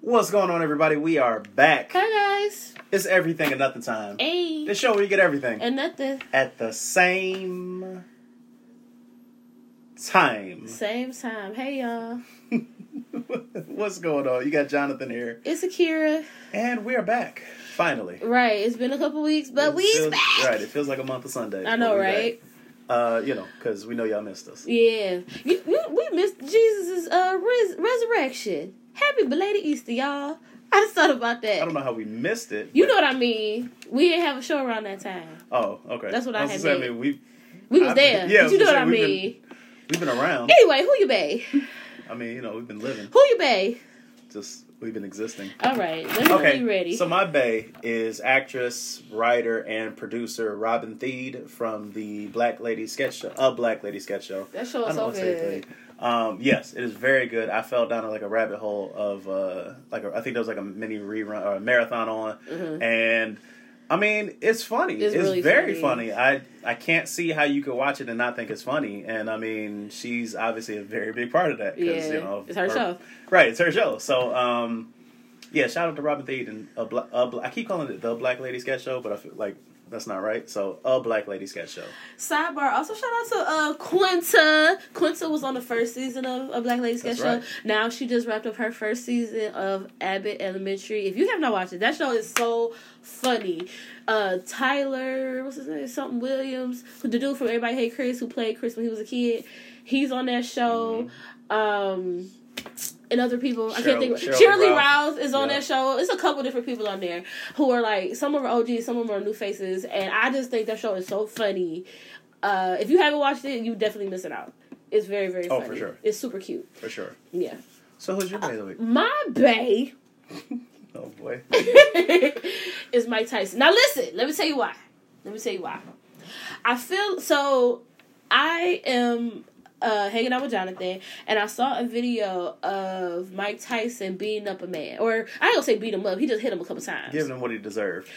What's going on, everybody? We are back. Hi guys. It's everything and nothing time. Hey. The show where you get everything And nothing. at the same time. Same time. Hey y'all. What's going on? You got Jonathan here, It's Akira. and we are back finally. Right. It's been a couple weeks, but we feels- back. Right, it feels like a month of Sunday. I know, right? back. Uh, you know, because we know y'all missed us. Yeah. You, you, we missed Jesus' uh, res- resurrection. Happy belated Easter, y'all. I just thought about that. I don't know how we missed it. You know what I mean? We didn't have a show around that time. Oh, okay. That's what I was had gonna say. I mean, we We was I- there. yeah, but you know what I say, we've mean? we've been around. Anyway, who you bay? I mean, you know, we've been living. Who you bay? Just we've been existing. All right. Let's Okay, be ready. so my bae is actress, writer, and producer Robin Thede from the Black Lady Sketch Show. A Black Lady Sketch Show. that show I is so good. Um, yes, it is very good. I fell down like a rabbit hole of uh, like a, I think there was like a mini rerun or a marathon on, Mhm. and I mean it's funny. It's It's, really very funny. funny. I I can't see how you could watch it and not think it's funny. And I mean she's obviously a very big part of that. 'cause, Yeah. you know, it's her show. Right, it's her show. So, um, yeah, shout out to Robin Thede and a bla- a bla- I keep calling it the Black Lady Sketch Show, but I feel like that's not right. So, a Black Lady Sketch Show. Sidebar. Also, shout out to uh Quinta. Quinta was on the first season of a Black Lady Sketch right. Show. Now she just wrapped up her first season of Abbott Elementary. If you have not watched it, that show is so funny. Uh Tyler, what's his name? Something Williams, who the dude from Everybody Hate Chris, who played Chris when he was a kid. He's on that show. Um. And other people, I can't. Think. Cheryl Shirley Rouse. Rouse is on Yeah. that show. It's a couple different people on there who are like some of them are OGs, some of them are new faces, and I just think that show is so funny. Uh, if you haven't watched it, you definitely miss it out. It's very very Oh, funny. for sure. It's super cute. For sure. Yeah. So, who's your bae of the week? My bae Oh, boy. is Mike Tyson. Now listen, let me tell you why. Let me tell you why. I feel so. I am uh, hanging out with Jonathan, and I saw a video of Mike Tyson beating up a man, or I don't say beat him up. He just hit him a couple times. Giving him what he deserved.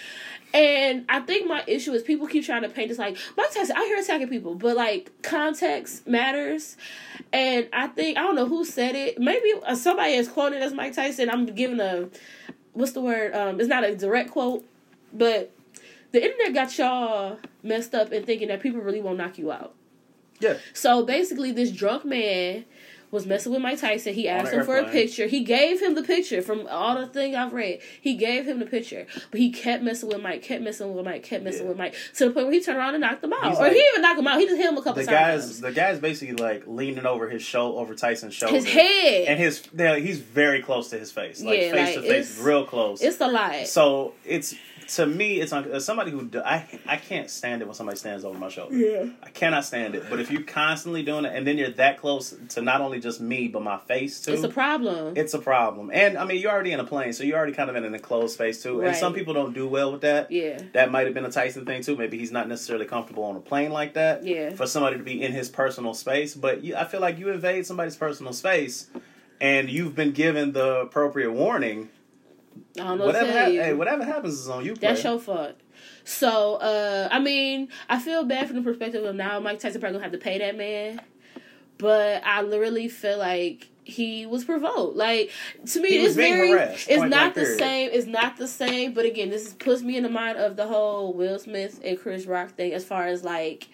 And I think my issue is people keep trying to paint this like Mike Tyson. I hear attacking people, but like context matters. And I think I don't know who said it. Maybe uh, somebody is quoted as Mike Tyson. I'm giving a what's the word? Um, it's not a direct quote, but the internet got y'all messed up and thinking that people really won't knock you out. Yeah. So basically, this drunk man was messing with Mike Tyson. He asked him for a picture. He gave him the picture from all the thing I've read. He gave him the picture, but he kept messing with Mike, kept messing with Mike, kept messing Yeah. with Mike to the point where he turned around and knocked him out. He's or like- he even knocked him out. He just hit him a couple times. The times. guy's the guy's basically like leaning over his shoulder, over Tyson's shoulder. his head. And his, yeah, he's very close to his face. Like, Yeah, face like, to face, real close. it's a lot. So it's to me, it's un- as somebody who do, I I can't stand it when somebody stands over my shoulder. Yeah. I cannot stand it. But if you're constantly doing it, and then you're that close to not only just me but my face too, It's a problem. it's a problem. And I mean, you're already in a plane, so you're already kind of in an enclosed space too. Right. And some people don't do well with that. yeah. That might have been a Tyson thing too. Maybe he's not necessarily comfortable on a plane like that. Yeah. For somebody to be in his personal space, but you, I feel like you invade somebody's personal space, and you've been given the appropriate warning. I don't know Whatever, what to hap- tell you. hey, whatever happens is on you. That's player. your fault. So, uh, I mean, I feel bad from the perspective of now Mike Tyson probably gonna have to pay that man. But I literally feel like he was provoked. Like to me, it's very, harassed, it's not the period. same. It's not the same. But again, this is, puts me in the mind of the whole Will Smith and Chris Rock thing. As far as like,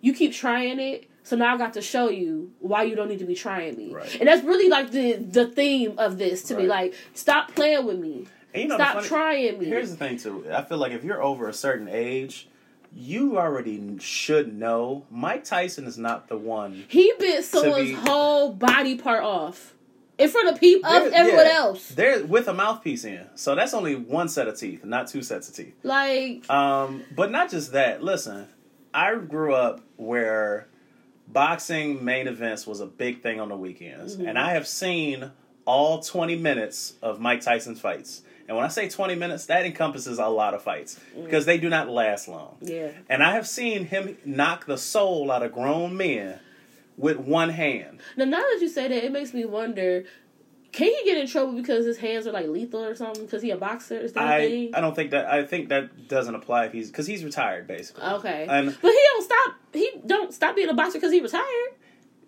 you keep trying it, so now I got to show you why you don't need to be trying me. Right. And that's really like the the theme of this to me. Like, stop playing with me. You know, Stop funny- trying me. Here's the thing too. I feel like if you're over a certain age, you already should know Mike Tyson is not the one. He bit someone's be- whole body part off in front of people, of everyone yeah, else. They're with a mouthpiece in, so that's only one set of teeth, not two sets of teeth. Like, Um, but not just that. Listen, I grew up where boxing main events was a big thing on the weekends, Mhm. and I have seen all 20 minutes of Mike Tyson's fights. And when I say 20 minutes, that encompasses a lot of fights mm. because they do not last long. yeah, And I have seen him knock the soul out of grown men with one hand. now now that you say that, it makes me wonder: Can he get in trouble because his hands are like lethal or something? Because he a boxer? Is that a I thing? I don't think that I think that doesn't apply if he's because he's retired basically. Okay, but he don't stop. He don't stop being a boxer because he retired.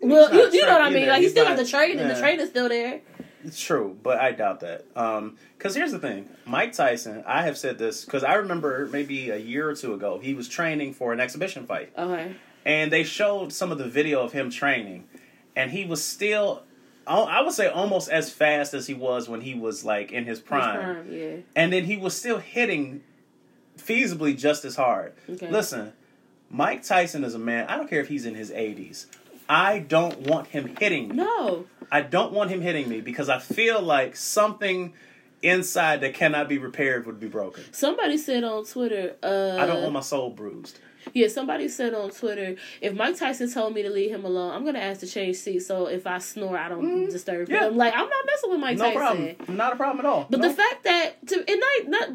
Well, you, you know what I mean. either. Like he He's still not- got the trade, and the yeah. trade is still there. It's true, but I doubt that. Um, because here's the thing Mike Tyson, I have said this because I remember maybe a year or two ago, he was training for an exhibition fight. Okay. And they showed some of the video of him training. And he was still, I would say, almost as fast as he was when he was like in his prime. Prime, yeah. And then he was still hitting feasibly just as hard. Okay. Listen, Mike Tyson is a man, I don't care if he's in his 80s. I don't want him hitting me. No. I don't want him hitting me because I feel like something inside that cannot be repaired would be broken. Somebody said on Twitter, uh, I don't want my soul bruised. Yeah, somebody said on Twitter, if Mike Tyson told me to leave him alone, I'm gonna ask to change seats so if I snore, I don't disturb Mm-hmm. yeah. him. Like I'm not messing with Mike No Tyson. problem. Not a problem at all. But No. the fact that to and not not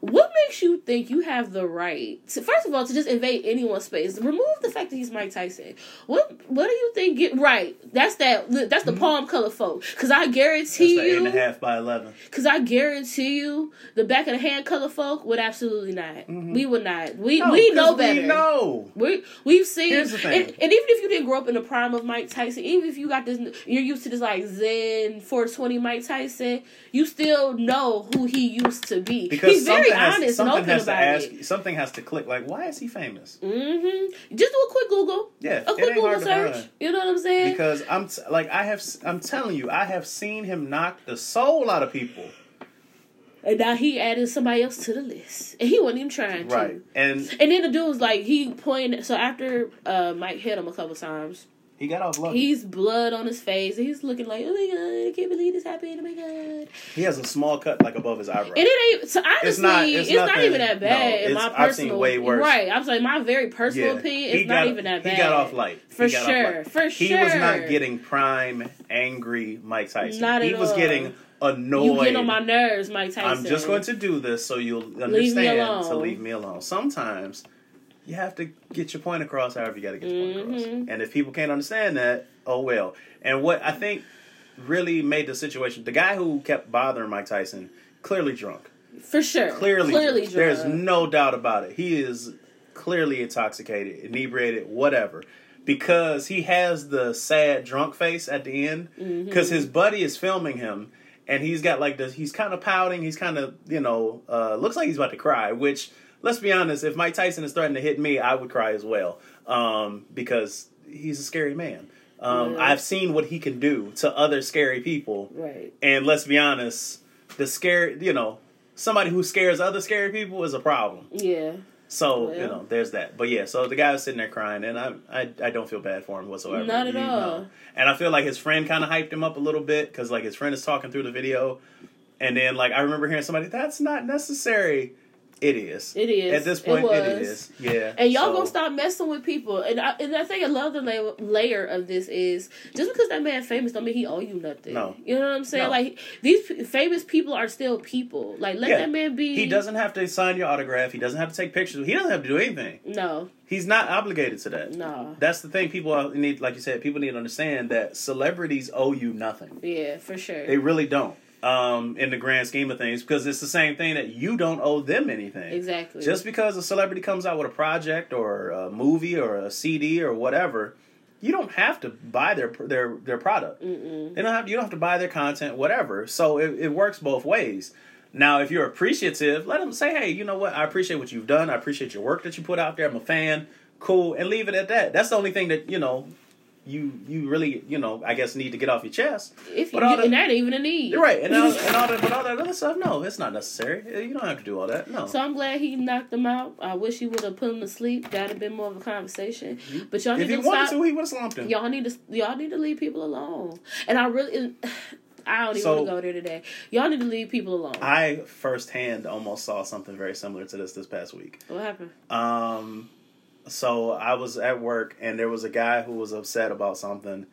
what makes you think you have the right to first of all to just invade anyone's space? Remove the fact that he's Mike Tyson. What what do you think? Get right. That's that. That's the palm color folk. Because I Mm-hmm. That's guarantee the eight and a you. half by eleven. Because I guarantee you, the back of the hand color folk would absolutely not. We would not. We No, we know better. We know. We we've seen, Here's the and, thing. and even if you didn't grow up in the prime of Mike Tyson, even if you got this, you're used to this like Zen 420 Mike Tyson. You still know who he used to be. Because He's very something has, honest and open has to about ask. it. Something has to click. Like, why is he famous? Mm-hmm. Just do a quick Google, Yeah, a quick Google search. You know what I'm saying? Because I'm t- like I have. I'm telling you, I have seen him knock the soul out of people. and now he added somebody else to the list, and he wasn't even trying to. Right, and And then the dude was like, he pointed. So after uh, Mike hit him a couple times, he got off lucky. he's blood on his face, and he's looking like, oh my god, I can't believe happened. Oh my god. He has a small cut like above his eyebrow. And it ain't so honestly. It's It's not- not. it's not even that bad no, in my personal. I've seen way worse. Right, I'm saying my very personal opinion. He It's not even that bad. He got off light. For off sure, light. for He sure. He was not getting prime, angry Mike Tyson. Not he was all. getting annoyed. You get on my nerves, Mike Tyson. I'm just going to do this so you'll understand to leave me alone. Sometimes you have to get your point across however you got to get your point Mhm. across. And if people can't understand that, oh well. And what I think really made the situation, the guy who kept bothering Mike Tyson, clearly drunk. For sure. Clearly, Clearly drunk. There's no doubt about it. He is clearly intoxicated, inebriated, whatever. Because he has the sad drunk face at the end. Mm-hmm. Because his buddy is filming him, and he's got like this. He's kind of pouting. He's kind of you know uh, looks like he's about to cry. Which let's be honest, if Mike Tyson is threatening to hit me, I would cry as well. Um, because he's a scary man. Um, Yeah. I've seen what he can do to other scary people. Right. And let's be honest, the scare, you know, somebody who scares other scary people is a problem. Yeah. So you know, there's that. But yeah, so the guy was sitting there crying, and I, I, I don't feel bad for him whatsoever. Not at You all. know. And I feel like his friend kind of hyped him up a little bit because like his friend is talking through the video, and then like I remember hearing somebody, "That's not necessary." It is. It is. At this point, it was. Yeah. And y'all So- gonna stop messing with people. And I, and I think another la- layer of this is just because that man famous don't mean he owe you nothing. No. You know what I'm saying? No. Like these p- famous people are still people. Like let Yeah. that man be. He doesn't have to sign your autograph. He doesn't have to take pictures. He doesn't have to do anything. No. He's not obligated to that. No. That's the thing. People need, like you said, people need to understand that celebrities owe you nothing. Yeah, for sure. They really don't. Um, in the grand scheme of things, because it's the same thing that you don't owe them anything. exactly. Just because a celebrity comes out with a project or a movie or a CD or whatever, you don't have to buy their their their product. Mm-mm. They don't have you don't have to buy their content, whatever. So it, it works both ways. Now, if you're appreciative, let them say, "Hey, you know what? I appreciate what you've done. I appreciate your work that you put out there. I'm a fan. Cool," and leave it at that. That's the only thing that you know you you really you know I guess need to get off your chest. If you, But all the- and that ain't even a need. You're right, and all, and all that, but all that other stuff, no, it's not necessary. You don't have to do all that. No. So I'm glad he knocked him out. I wish he would have put him to sleep. That'd have been more of a conversation. But y'all Mm-hmm. if need he to wanted stop. to, he would have slumped him. Y'all need to y'all need to leave people alone. And I really I don't even So- want to go there today. Y'all need to leave people alone. I firsthand almost saw something very similar to this this past week. what happened? Um, so I was at work and there was a guy who was upset about something,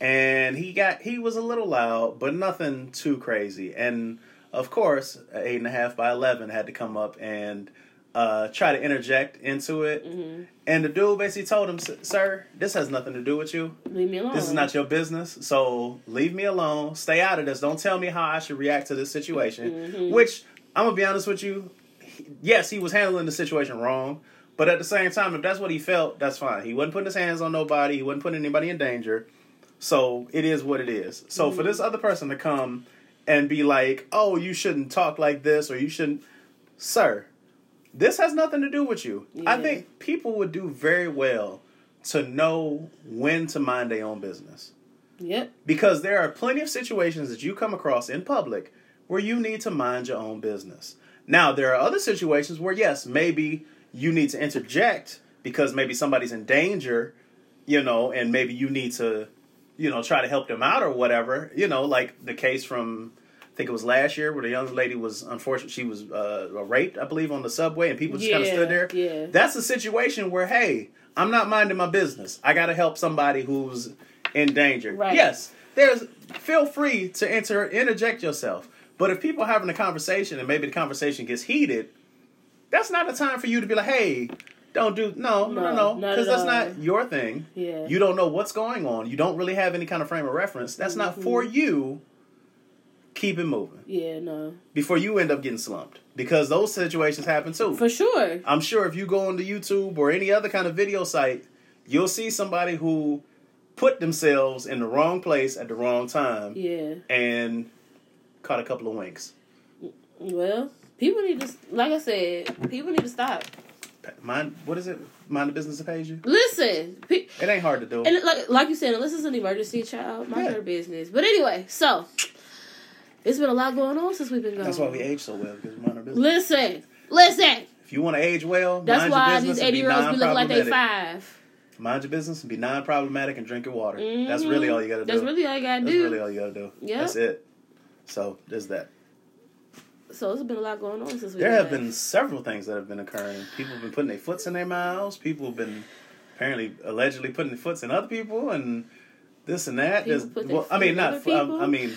and he got he was a little loud, but nothing too crazy. And of course, eight and a half by eleven had to come up and uh, try to interject into it. hmm And the dude basically told him, "Sir, this has nothing to do with you. Leave me alone. This is not your business. So leave me alone. Stay out of this. Don't tell me how I should react to this situation." Mhm. Which I'm gonna be honest with you. Yes, he was handling the situation wrong, but at the same time, if that's what he felt, that's fine. He wasn't putting his hands on nobody. He wasn't putting anybody in danger. So it is what it is. So for mm-hmm. this other person to come and be like, "Oh, you shouldn't talk like this," or "You shouldn't," sir, this has nothing to do with you. I think people would do very well to know when to mind their own business Yep. because there are plenty of situations that you come across in public where you need to mind your own business. Now, there are other situations where, yes, maybe you need to interject because maybe somebody's in danger, you know, and maybe you need to, you know, try to help them out or whatever. You know, like the case from, I think it was last year where the young lady was unfortunate. She was uh, raped, I believe, on the subway, and people just kind of stood there. yeah. That's a situation where, hey, I'm not minding my business. I got to help somebody who's in danger. Right. Yes, there's. Feel free to enter interject yourself. But if people are having a conversation and maybe the conversation gets heated, that's not a time for you to be like, "Hey, don't do no, no, no, No, no," because that's not your thing. Yeah. You don't know what's going on. You don't really have any kind of frame of reference. That's not for Mm-hmm. you. Keep it moving Yeah, no. before you end up getting slumped because those situations happen too. For sure. I'm sure if you go onto YouTube or any other kind of video site, you'll see somebody who put themselves in the wrong place at the wrong time Yeah. and caught a couple of winks. Well, people need to, like I said, people need to stop. Mind what is it? Mind the business that pays you. Listen, pe- It ain't hard to do. and like like you said, unless it's an emergency, child, mind Yeah. your business. But anyway, so it's been a lot going on since we've been gone. That's why we age so well because we mind our business. Listen, listen. If you want to age well, That's mind why your these eighty year olds be looking like they five. Mind your business and be non-problematic and drink your water. That's Mhm. really all you got to do. That's really all you gotta do. That's really all you got to do. Yep. That's it. So there's that. So there's been a lot going on since we. There have been several things that have been occurring. People have been putting their foots in their mouths. People have been apparently allegedly putting their foots in other people and this and that. People There's- their well, I mean, not. I. I mean,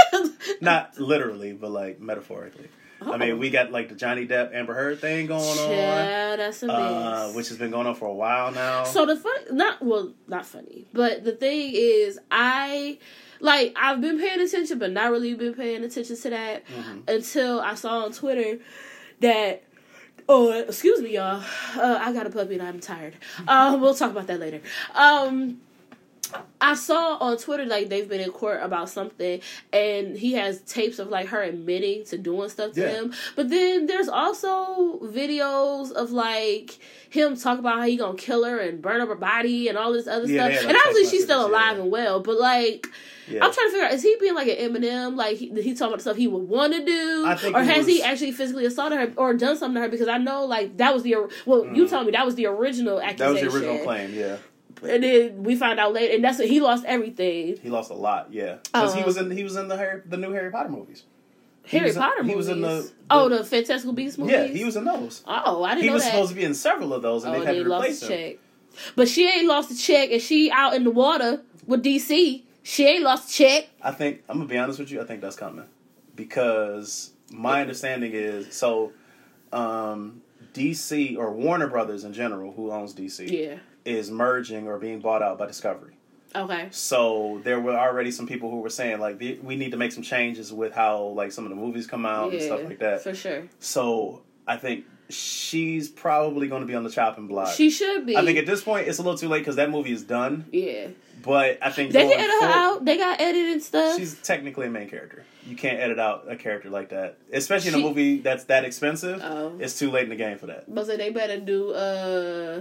not literally, but like metaphorically. I mean, Oh. we got like the Johnny Depp Amber Heard thing going on, Child, that's a uh, which has been going on for a while now. So the fun, not well, not funny, but the thing is, I like I've been paying attention, but not really been paying attention to that Mhm. until I saw on Twitter that. Oh, excuse me, y'all. Uh, I got a puppy and I'm tired. Um, we'll talk about that later. Um, I saw on Twitter like they've been in court about something, and he has tapes of like her admitting to doing stuff to Yeah. him. But then there's also videos of like him talk about how he gonna kill her and burn up her body and all this other Yeah, stuff. had, like, and obviously she's still alive yeah. and well, but like yeah. I'm trying to figure out is he being like an Eminem, like he, he talking about stuff he would want to do, or he has he actually physically assaulted her or done something to her? Because I know like that was the well, you told me that was the original Mm-hmm. that accusation. was the original claim. Yeah, And then we find out later, and that's what he lost everything. he lost a lot. Yeah, because he Um, was in he was in the Harry, the new Harry Potter movies. He Harry in- Potter he movies. was in the- oh, the- the Fantastical Beasts movies. Yeah, he was in those. Oh, I didn't know. He was that. supposed to be in several of those, and oh, they had to lost replace the him. check. But she ain't lost a check, and she out in the water with DC. She ain't lost a check. I think I'm gonna be honest with you. I think that's coming because my understanding is so. Um, DC or Warner Brothers in general, who owns DC, Yeah. Is merging or being bought out by Discovery. Okay. So there were already some people who were saying like the- we need to make some changes with how like some of the movies come out and stuff like that. For sure. So I think she's probably going to be on the chopping block. She should be. I think at this point it's a little too late because that movie is done. yeah. But I think They can edit her out. They got edited stuff. She's technically a main character. You can't edit out a character like that, especially in She- a movie that's that expensive. Oh. It's too late in the game for that. But say they better do uh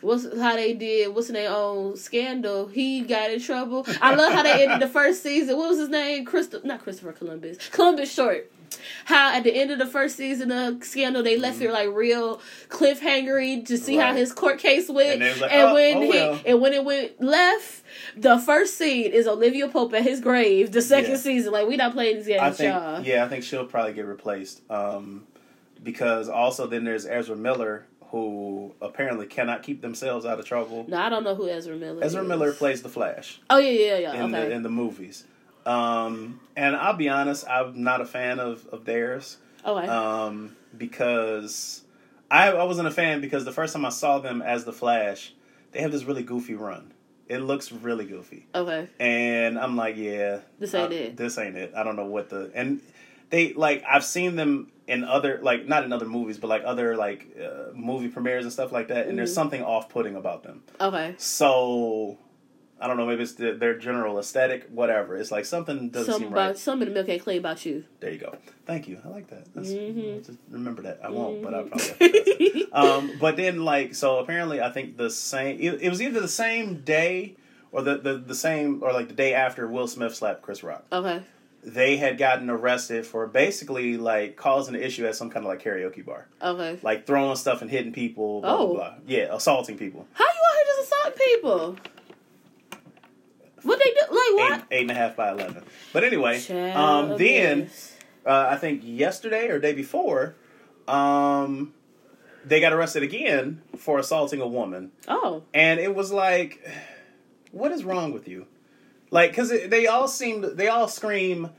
what's how they did what's in their own scandal. He got in trouble. I love how they ended the first season. What was his name? Christo not Christopher Columbus. Columbus Short. How at the end of the first season of Scandal they left it like real cliffhangery to see how Mm-hmm. His court case went. And like, and "Oh, when oh he well." and when it went left, the first scene is Olivia Pope at his grave. The second Yeah. season, like we not playing these games, I think y'all. yeah, I think she'll probably get replaced. Um, because also then there's Ezra Miller who apparently cannot keep themselves out of trouble. No, I don't know who Ezra Miller. Ezra is. Miller plays the Flash Oh yeah, yeah, yeah. in okay. the in the movies. Um, and I'll be honest, I'm not a fan of of theirs. okay. um, because I, I wasn't a fan because the first time I saw them as the Flash, they have this really goofy run. It looks really goofy, okay. and I'm like, yeah, This ain't uh, it. This ain't it. I don't know what the and they like. I've seen them in other like not in other movies, but like other like uh, movie premieres and stuff like that. And there's Mhm. something off putting about them. Okay. So I don't know. Maybe it's the, their general aesthetic, whatever. It's like something doesn't Some seem about right. some in the milk ain't clean about you. There you go. Thank you. I like that. That's, Mhm. just remember that. I won't, but I probably. Have to um, but then, like, so apparently, I think the same. It, it was either the same day or the, the the same or like the day after Will Smith slapped Chris Rock. Okay. They had gotten arrested for basically like causing an issue at some kind of like karaoke bar, Okay. like throwing stuff and hitting people. Blah Oh. blah blah. Yeah, assaulting people. How you out here just assaulting people? What they do? Like Eight, what? eight and a half by eleven. But anyway, Child um, then uh, I think yesterday or day before, um, they got arrested again for assaulting a woman, Oh. and it was like, what is wrong with you? Like, because they all seem they all scream,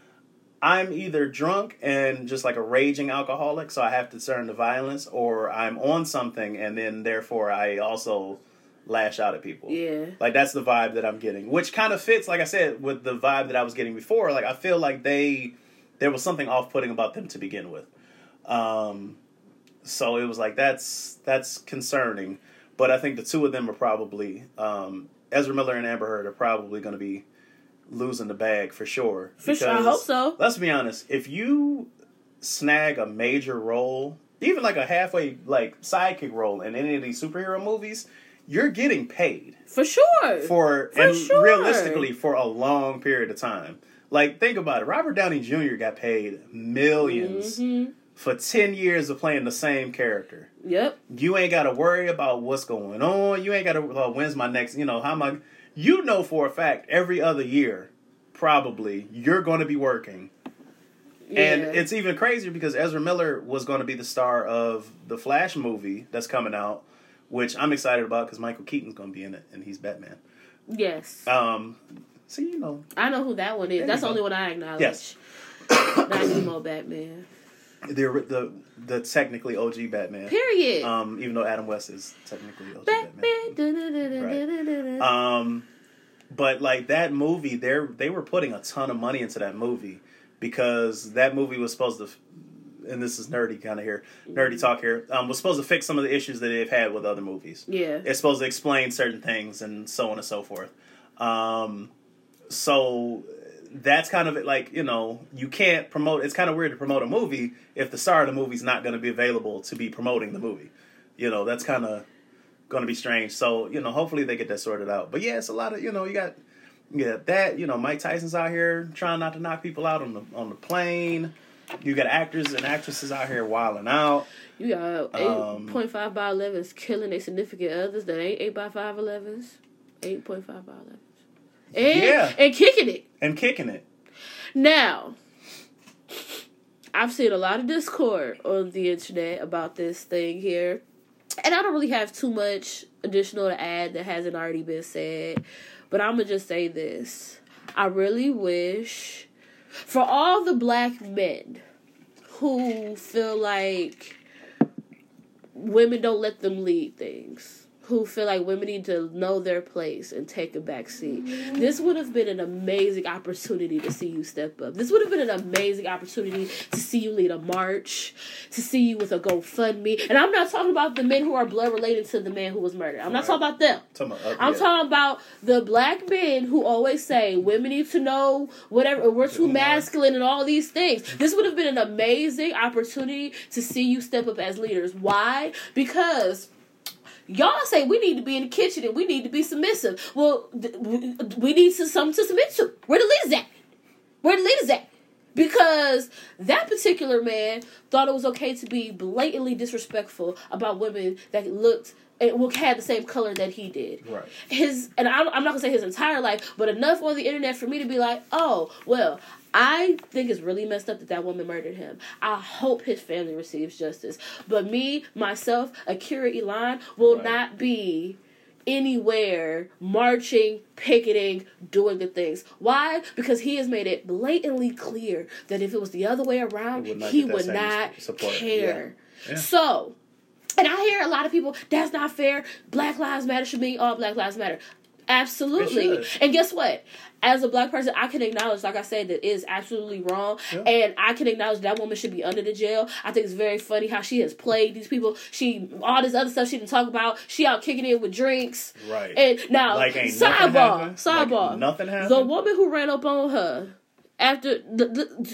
I'm either drunk and just like a raging alcoholic, so I have to turn to violence, or I'm on something and then therefore I also lash out at people. Yeah. Like that's the vibe that I'm getting, which kind of fits, like I said, with the vibe that I was getting before. Like I feel like they, there was something off-putting about them to begin with. Um, so it was like that's that's concerning. But I think the two of them are probably um, Ezra Miller and Amber Heard are probably going to be losing the bag for sure. For sure. I hope so. Let's be honest. If you snag a major role, even like a halfway like sidekick role in any of these superhero movies, you're getting paid For sure. for, For and sure. realistically for a long period of time. Like think about it. Robert Downey Jr. got paid 1000000s Mhm. for ten years of playing the same character. Yep. You ain't got to worry about what's going on. You ain't got to uh, when's my next. You know how am I? You know for a fact every other year, probably you're going to be working. And it's even crazier because Ezra Miller was going to be the star of the Flash movie that's coming out, which I'm excited about because Michael Keaton's going to be in it and he's Batman. yes. Um, so you know, I know who that one is. There That's the only one I acknowledge. Yes. Not Batman. The the the technically OG Batman. Period. Um, even though Adam West is technically OG Batman. Batman. Um, but like that movie, they they were putting a ton of money into that movie because that movie was supposed to, and this is nerdy kind of here, nerdy talk here, um, was supposed to fix some of the issues that they've had with other movies. yeah. It's supposed to explain certain things and so on and so forth. Um, so that's kind of it. Like you know, you can't promote. It's kind of weird to promote a movie if the star of the movie's not going to be available to be promoting the movie. You know, that's kind of going to be strange. So you know, hopefully they get that sorted out. But yeah, it's a lot of you know, you got got that. You know, Mike Tyson's out here trying not to knock people out on the on the plane. You got actors and actresses out here wilding out. You got Um, 8.5 by 11s killing their significant others that ain't 8 by 5 11s. 8.5 by 11s. And, Yeah. and kicking it. and kicking it. Now, I've seen a lot of discord on the internet about this thing here. And I don't really have too much additional to add that hasn't already been said. But I'm going to just say this. I really wish for all the black men who feel like women don't let them lead things, who feel like women need to know their place and take a back seat. This would have been an amazing opportunity to see you step up. This would have been an amazing opportunity to see you lead a march, to see you with a GoFundMe. And I'm not talking about the men who are blood related to the man who was murdered. I'm not Right. talking about them. Talking about, uh, I'm talking about the black men who always say women need to know whatever we're too masculine and all these things. This would have been an amazing opportunity to see you step up as leaders. Why? Because y'all say we need to be in the kitchen and we need to be submissive. Well, we need to something to submit to. Where the leaders at? Where the leaders at? Because that particular man thought it was okay to be blatantly disrespectful about women that looked and had the same color that he did Right. his and I'm, I'm not gonna say his entire life, but enough on the internet for me to be like, oh well, I think it's really messed up that that woman murdered him. I hope his family receives justice. But me, myself, Akira Elon will Right. not be anywhere marching, picketing, doing the things. Why? Because he has made it blatantly clear that if it was the other way around, He would not he would not care. Yeah. Yeah. So, and I hear a lot of people, that's not fair. Black Lives Matter should mean all Black Lives Matter. Absolutely. And guess what? As a black person, I can acknowledge, like I said, that is absolutely wrong. Yeah. And I can acknowledge that woman should be under the jail. I think it's very funny how she has played these people. She all this other stuff she didn't talk about. She out kicking it with drinks. Right. And now Like, sidebar, sidebar. Like, nothing happened? The woman who ran up on her after the,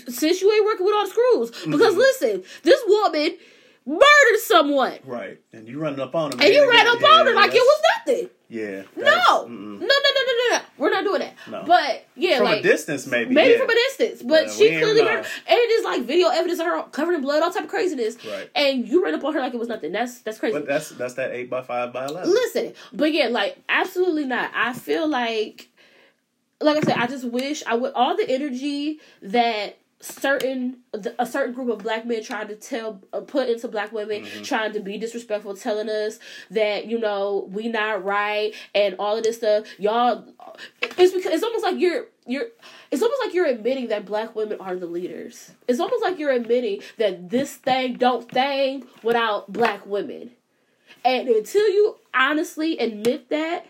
the since you ain't working with all the screws. Because Mhm. listen, this woman murdered someone. Right. And you running up on him. And you ran up on her like it was nothing. Yeah. No, no, no, no, no, no, no. We're not doing that. No. But yeah, From like a distance, maybe. maybe from a distance, but she clearly murdered. And it is like video evidence of her covered in blood, all type of craziness. Right. And you ran up on her like it was nothing. That's that's crazy. But that's that's that eight by five by eleven. Listen, but yeah, like absolutely not. I feel like, like I said, I just wish I would all the energy that certain a certain group of black men trying to tell uh, put into black women Mm-hmm. trying to be disrespectful telling us that you know we not right and all of this stuff. Y'all it's because it's almost like you're you're it's almost like you're admitting that black women are the leaders. It's almost like you're admitting that this thing don't thing without black women. And until you honestly admit that,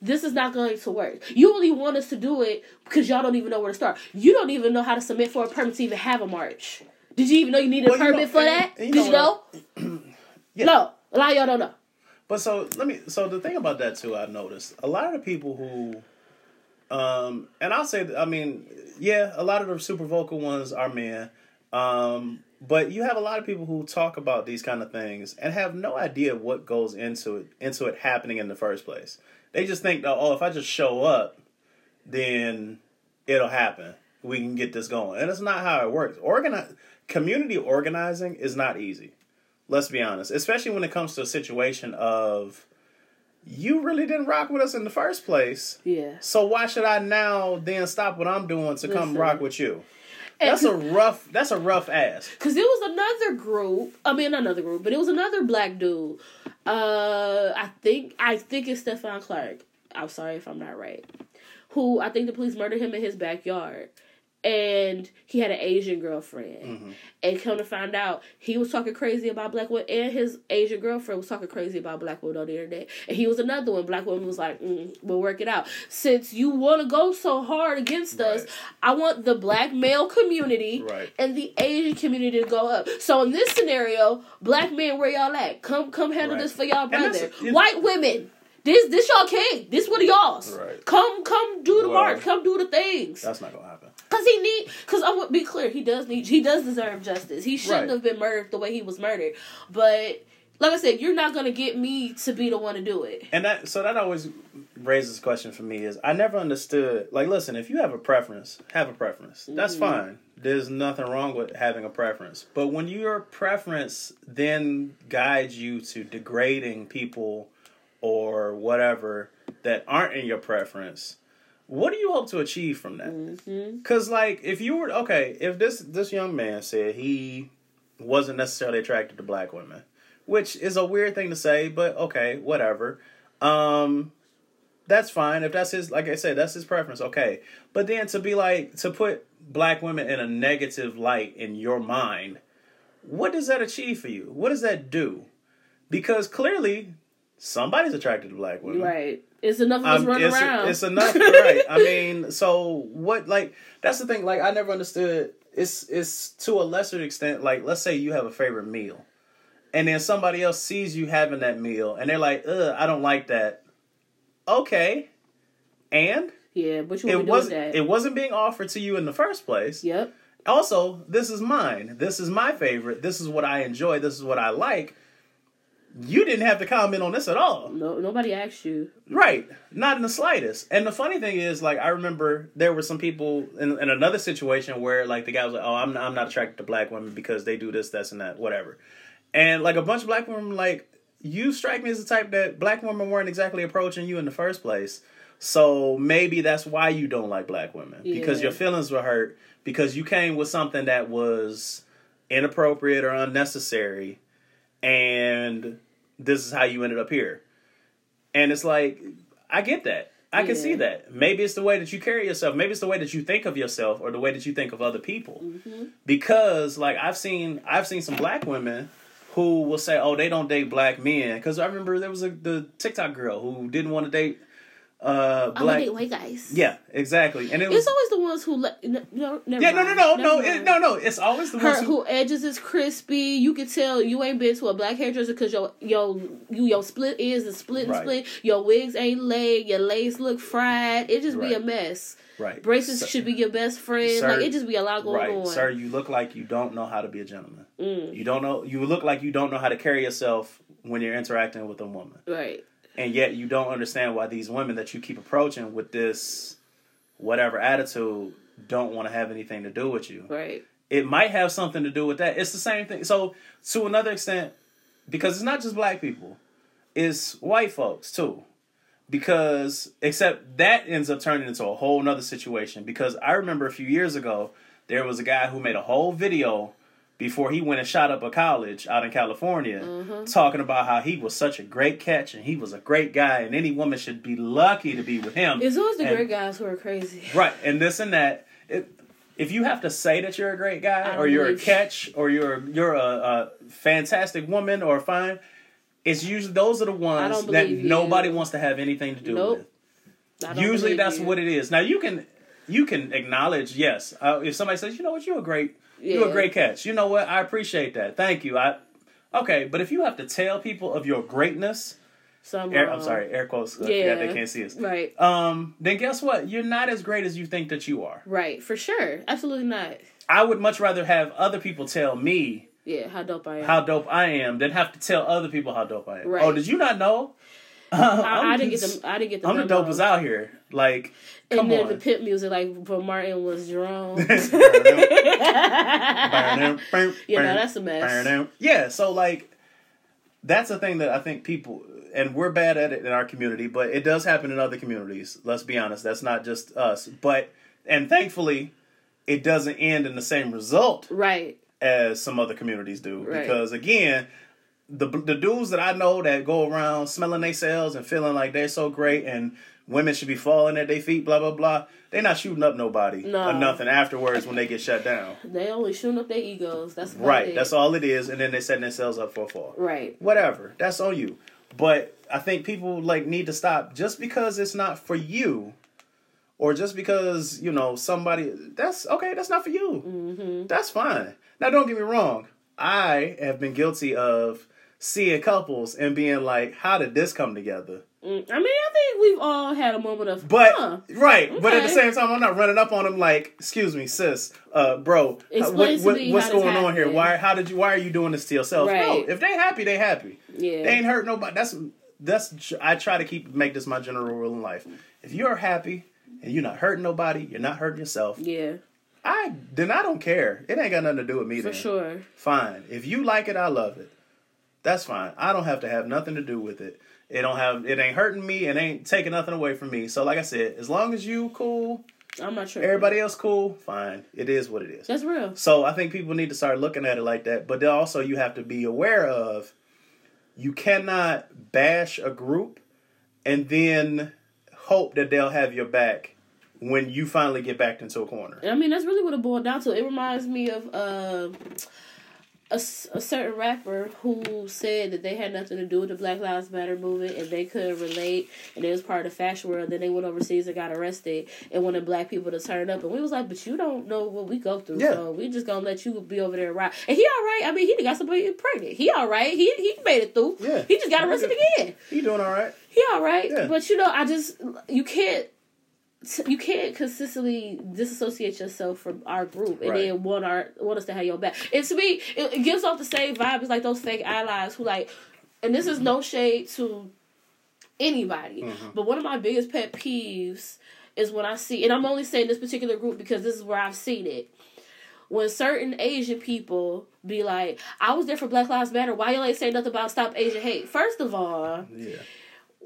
this is not going to work. You only want us to do it because y'all don't even know where to start. You don't even know how to submit for a permit to even have a march. Did you even know you needed Well, a permit know- for and- that? and you Did you know know? Yeah. No. A lot of y'all don't know. But so let me. So the thing about that too, I've noticed a lot of people who, um, and I'll say, I mean, yeah, a lot of the super vocal ones are men, um, but you have a lot of people who talk about these kind of things and have no idea what goes into it, into it happening in the first place. They just think, that, oh, if I just show up, then it'll happen. We can get this going, and it's not how it works. Organize community organizing is not easy. Let's be honest, especially when it comes to a situation of you really didn't rock with us in the first place. Yeah. So why should I now then stop what I'm doing to come rock with you? That's a rough. That's a rough ass. Cause it was another group. I mean, not another group, but it was another black dude. Uh, I think I think it's Stephon Clark. I'm sorry if I'm not right. Who I think the police murdered him in his backyard, and he had an Asian girlfriend. Mm-hmm. And come to find out, he was talking crazy about black women, and his Asian girlfriend was talking crazy about black women on the internet. And he was another one. Black woman was like, mm, "We'll work it out." Since you want to go so hard against us, I want the black male community Right. and the Asian community to go up. So in this scenario, black men, where y'all at? Come, come handle Right. this for y'all brother. White women, this, this y'all king. This one of y'all's. Right. Come, come do the Well, march. Come do the things. That's not gonna happen. Cause he need, cause I would be clear, he does need, he does deserve justice. He shouldn't Right. have been murdered the way he was murdered. But like I said, you're not gonna get me to be the one to do it. And that so that always raises a question for me is I never understood like listen if you have a preference have a preference that's Mhm. fine there's nothing wrong with having a preference but when your preference then guides you to degrading people or whatever that aren't in your preference what do you hope to achieve from that Mm-hmm. Cause like if you were okay, if this this young man said he wasn't necessarily attracted to black women, which is a weird thing to say, but okay, whatever. Um that's fine. If that's his like I said, that's his preference, okay. But then to be like to put black women in a negative light in your mind, what does that achieve for you? What does that do? Because clearly somebody's attracted to black women. Right. It's enough of us Um, running it's, around. it's enough, right? I mean, so what? Like that's the thing. Like I never understood. It's it's to a lesser extent. Like let's say you have a favorite meal, and then somebody else sees you having that meal, and they're like, "Ugh, I don't like that." Okay, and yeah, but you it want to do with wasn't that. it wasn't being offered to you in the first place. yep. Also, this is mine. This is my favorite. This is what I enjoy. This is what I like. You didn't have to comment on this at all. No, nobody asked you. Right. Not in the slightest. And the funny thing is, like, I remember there were some people in, in another situation where, like, the guy was like, oh, I'm not, I'm not attracted to black women because they do this, this, and that, whatever. And, like, a bunch of black women, like, you strike me as the type that black women weren't exactly approaching you in the first place. So maybe that's why you don't like black women because your feelings were hurt because you came with something that was inappropriate or unnecessary and this is how you ended up here. And it's like, I get that. I can see that. Maybe it's the way that you carry yourself. Maybe it's the way that you think of yourself or the way that you think of other people. Mm-hmm. Because like I've seen I've seen some black women who will say, "Oh, they don't date black men." Cuz I remember there was a the TikTok girl who didn't want to date uh black white guys. yeah exactly and it was It's always the ones who let no, no never yeah no no no no it, no no it's always the ones Her who, who edges is crispy. You can tell you ain't been to a black hairdresser because your your you your split is and split and Right. split. Your wigs ain't laid. Your lace look fried. It just be a mess. right Braces Sir- should be your best friend. Sir- like it just be a lot going right on. sir you look like you don't know how to be a gentleman Mm, you don't know you look like you don't know how to carry yourself when you're interacting with a woman right. And yet you don't understand why these women that you keep approaching with this whatever attitude don't want to have anything to do with you Right. it might have something to do with that. It's the same thing. So to another extent, because it's not just black people, it's white folks too. Because except that ends up turning into a whole nother situation. Because I remember a few years ago, there was a guy who made a whole video before he went and shot up a college out in California, talking about how he was such a great catch and he was a great guy and any woman should be lucky to be with him. It's always the And- great guys who are crazy. Right, and this and that. It, if you have to say that you're a great guy, don't or you're a catch, or you're you're a, a fantastic woman, or fine, it's usually those are the ones that you. nobody wants to have anything to do Nope. with. Usually, that's you. what it is. Now you can you can acknowledge yes. Uh, if somebody says, you know what, you're a great you're a great catch. You know what, I appreciate that. Thank you. I okay, but if you have to tell people of your greatness, Some, air, I'm uh, sorry, air quotes. I Yeah. they can't see us. Right. Um, then guess what? You're not as great as you think that you are. Right. For sure. Absolutely not. I would much rather have other people tell me Yeah. How dope I am. how dope I am than have to tell other people how dope I am. Right. Oh, did you not know? I, I didn't get the. I didn't get the. I'm the memo. dopest out here. Like, come and then on. the pimp music, like for Martin was drunk. yeah, no, that's a mess. Yeah, so like that's a thing that I think people and we're bad at it in our community, but it does happen in other communities. Let's be honest, that's not just us. But and thankfully, it doesn't end in the same result right. as some other communities do. Right. Because again, the the dudes that I know that go around smelling themselves and feeling like they're so great and women should be falling at their feet, blah blah blah. They're not shooting up nobody No. or nothing afterwards when they get shut down. They only shooting up their egos. That's Right, it. that's all it is, and then they're setting themselves up for a fall. Right. Whatever, that's on you. But I think people like need to stop just because it's not for you, or just because you know somebody. That's okay. That's not for you. Mm-hmm. That's fine. Now, don't get me wrong. I have been guilty of seeing couples and being like, "How did this come together?" Mm, I mean, I think we've all had a moment of, But huh. right, but at the same time, I'm not running up on them like, "Excuse me, sis, uh, bro, what, what- what's going on here? Why? How did you? Why are you doing this to yourself?" No, if they happy, they happy. Yeah. They ain't hurt nobody. That's that's. I try to keep make this my general rule in life. If you're happy and you're not hurting nobody, you're not hurting yourself. yeah, I then I don't care. It ain't got nothing to do with me. for then. sure. Fine. If you like it, I love it. That's fine. I don't have to have nothing to do with it. It don't have. It ain't hurting me. It ain't taking nothing away from me. So like I said, as long as you cool, I'm not sure. everybody else cool, fine. It is what it is. That's real. So I think people need to start looking at it like that. But then also you have to be aware of you cannot bash a group and then hope that they'll have your back when you finally get backed into a corner. I mean, that's really what it boiled down to. It reminds me of uh, a, a certain rapper who said that they had nothing to do with the Black Lives Matter movement and they couldn't relate and they was part of the fashion world. Then they went overseas and got arrested and wanted black people to turn up. And we was like, but you don't know what we go through, Yeah. so we just gonna let you be over there and rock. And he all right. I mean, he got somebody pregnant. He all right. He he made it through. Yeah. He just got arrested again. He doing all right? He all right, Yeah. but you know, I just you can't you can't consistently disassociate yourself from our group and Right. then want our want us to have your back. And to me, it, it gives off the same vibe as like those fake allies who like, and this is no shade to anybody, Mm-hmm. but one of my biggest pet peeves is when I see, and I'm only saying this particular group because this is where I've seen it. When certain Asian people be like, "I was there for Black Lives Matter. Why y'all ain't say nothing about Stop Asian Hate?" First of all, Yeah.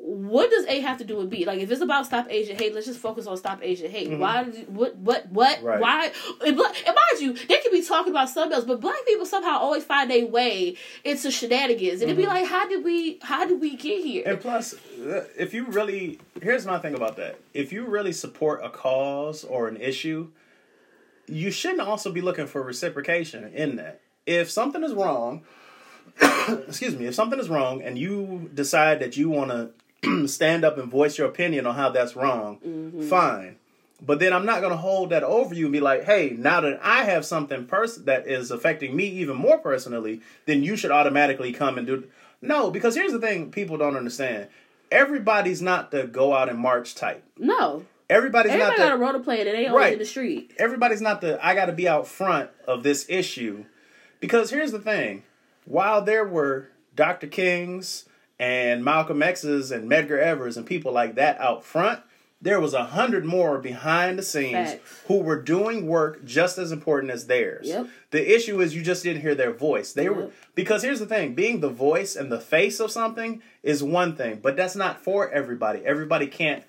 What does A have to do with B? Like, if it's about stop Asian hate, let's just focus on stop Asian hate. Mhm. Why? You, what? What? What? Right. Why? And, and mind you, they could be talking about something else, but black people somehow always find a way into shenanigans, and it'd be like, how did we? How did we get here? Mm-hmm. And plus, uh, if you really, here's my thing about that. If you really support a cause or an issue, you shouldn't also be looking for reciprocation in that. If something is wrong, excuse me, if something is wrong and you decide that you want to stand up and voice your opinion on how that's wrong, Mm-hmm. fine. But then I'm not going to hold that over you and be like, hey, now that I have something pers- that is affecting me even more personally, then you should automatically come and do. No, because here's the thing people don't understand. Everybody's not the go out and march type. No, Everybody's everybody not got a the role to play, and they always Right. in the street. everybody's not the I got to be out front of this issue. Because here's the thing. While there were Dr. Kings and Malcolm X's and Medgar Evers and people like that out front, there was a hundred more behind the scenes Facts. who were doing work just as important as theirs. Yep. The issue is you just didn't hear their voice. They were because here's the thing, being the voice and the face of something is one thing, but that's not for everybody. Everybody can't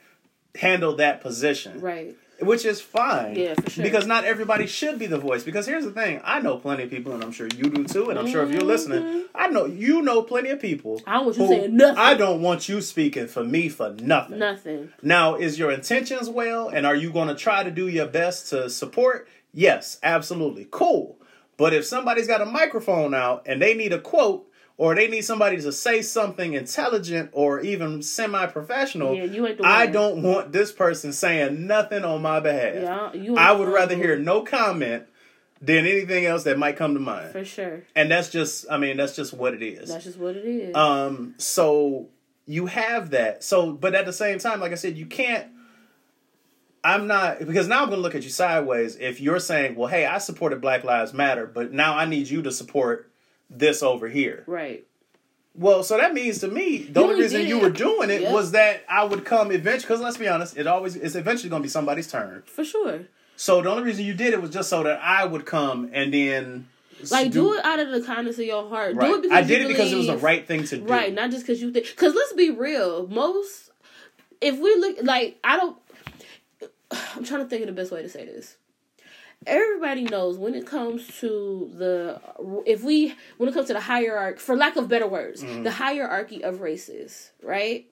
handle that position Right. Which is fine. Yeah, for sure. Because not everybody should be the voice. Because here's the thing: I know plenty of people, and I'm sure you do too. And I'm sure if you're listening, I know you know plenty of people. Mm-hmm. I don't want you saying nothing. I don't want you speaking for me for nothing. Nothing. Now, is your intentions well, and are you going to try to do your best to support? Yes, absolutely, cool. But if somebody's got a microphone out and they need a quote, or they need somebody to say something intelligent or even semi-professional, Yeah, you ain't the I don't want this person saying nothing on my behalf. Yeah, you. I would rather hear no comment than anything else that might come to mind. For sure. And that's just, I mean, that's just what it is. That's just what it is. Um, so you have that. So, but at the same time, like I said, you can't. I'm not because now I'm going to look at you sideways. If you're saying, "Well, hey, I supported Black Lives Matter, but now I need you to support this over here," right. well, so that means to me the only reason did you were doing it Yep. was that I would come eventually. Because let's be honest, it always it's eventually going to be somebody's turn. For sure. So the only reason you did it was just so that I would come and then Like do, it out of the kindness of your heart. Right. Do it because I did it because it was the right thing to do. Right, not just because you think. Because let's be real, most if we look like I don't. I'm trying to think of the best way to say this. Everybody knows when it comes to the if we when it comes to the hierarchy, for lack of better words, Mm-hmm. the hierarchy of races, right?